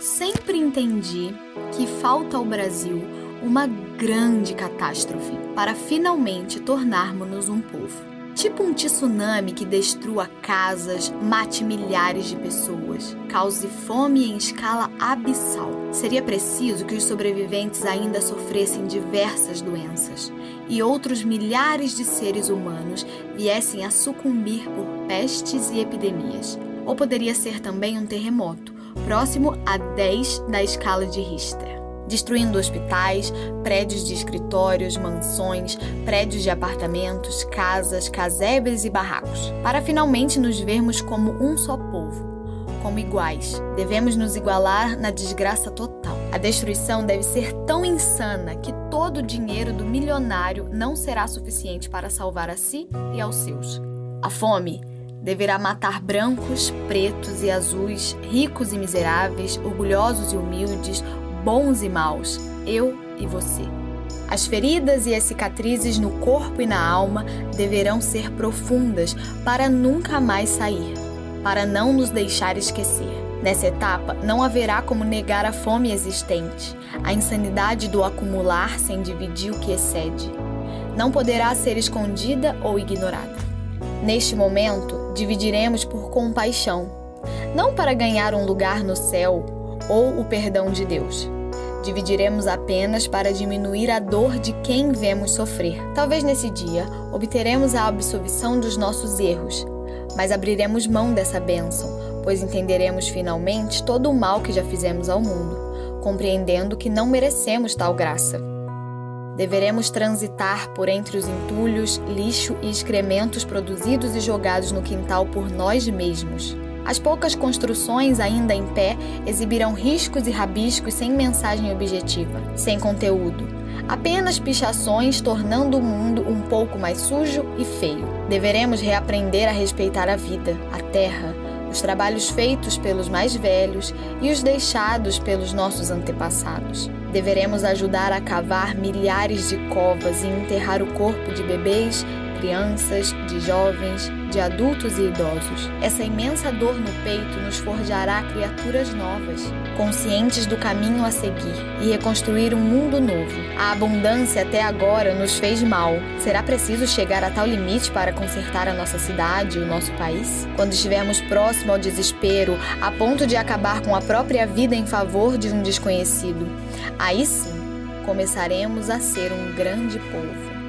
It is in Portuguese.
Sempre entendi que falta ao Brasil uma grande catástrofe para finalmente tornarmos-nos um povo. Tipo um tsunami que destrua casas, mate milhares de pessoas, cause fome em escala abissal. Seria preciso que os sobreviventes ainda sofressem diversas doenças e outros milhares de seres humanos viessem a sucumbir por pestes e epidemias. Ou poderia ser também um terremoto, próximo a 10 da escala de Richter destruindo hospitais, prédios de escritórios, mansões, prédios de apartamentos, casas, casebres e barracos, para finalmente nos vermos como um só povo, como iguais. Devemos nos igualar na desgraça total. A destruição deve ser tão insana que todo o dinheiro do milionário não será suficiente para salvar a si e aos seus. A fome deverá matar brancos, pretos e azuis, ricos e miseráveis, orgulhosos e humildes, bons e maus, eu e você. As feridas e as cicatrizes no corpo e na alma deverão ser profundas para nunca mais sair, para não nos deixar esquecer. Nessa etapa, não haverá como negar a fome existente, a insanidade do acumular sem dividir o que excede. Não poderá ser escondida ou ignorada. Neste momento, dividiremos por compaixão, não para ganhar um lugar no céu ou o perdão de Deus. Dividiremos apenas para diminuir a dor de quem vemos sofrer. Talvez nesse dia obteremos a absolvição dos nossos erros, mas abriremos mão dessa bênção, pois entenderemos finalmente todo o mal que já fizemos ao mundo, compreendendo que não merecemos tal graça. Deveremos transitar por entre os entulhos, lixo e excrementos produzidos e jogados no quintal por nós mesmos. As poucas construções ainda em pé exibirão riscos e rabiscos sem mensagem objetiva, sem conteúdo. Apenas pichações tornando o mundo um pouco mais sujo e feio. Deveremos reaprender a respeitar a vida, a terra, os trabalhos feitos pelos mais velhos e os deixados pelos nossos antepassados. Deveremos ajudar a cavar milhares de covas e enterrar o corpo de bebês crianças, de jovens, de adultos e idosos. Essa imensa dor no peito nos forjará criaturas novas, conscientes do caminho a seguir e reconstruir um mundo novo. A abundância até agora nos fez mal. Será preciso chegar a tal limite para consertar a nossa cidade e o nosso país? Quando estivermos próximo ao desespero, a ponto de acabar com a própria vida em favor de um desconhecido, aí sim começaremos a ser um grande povo.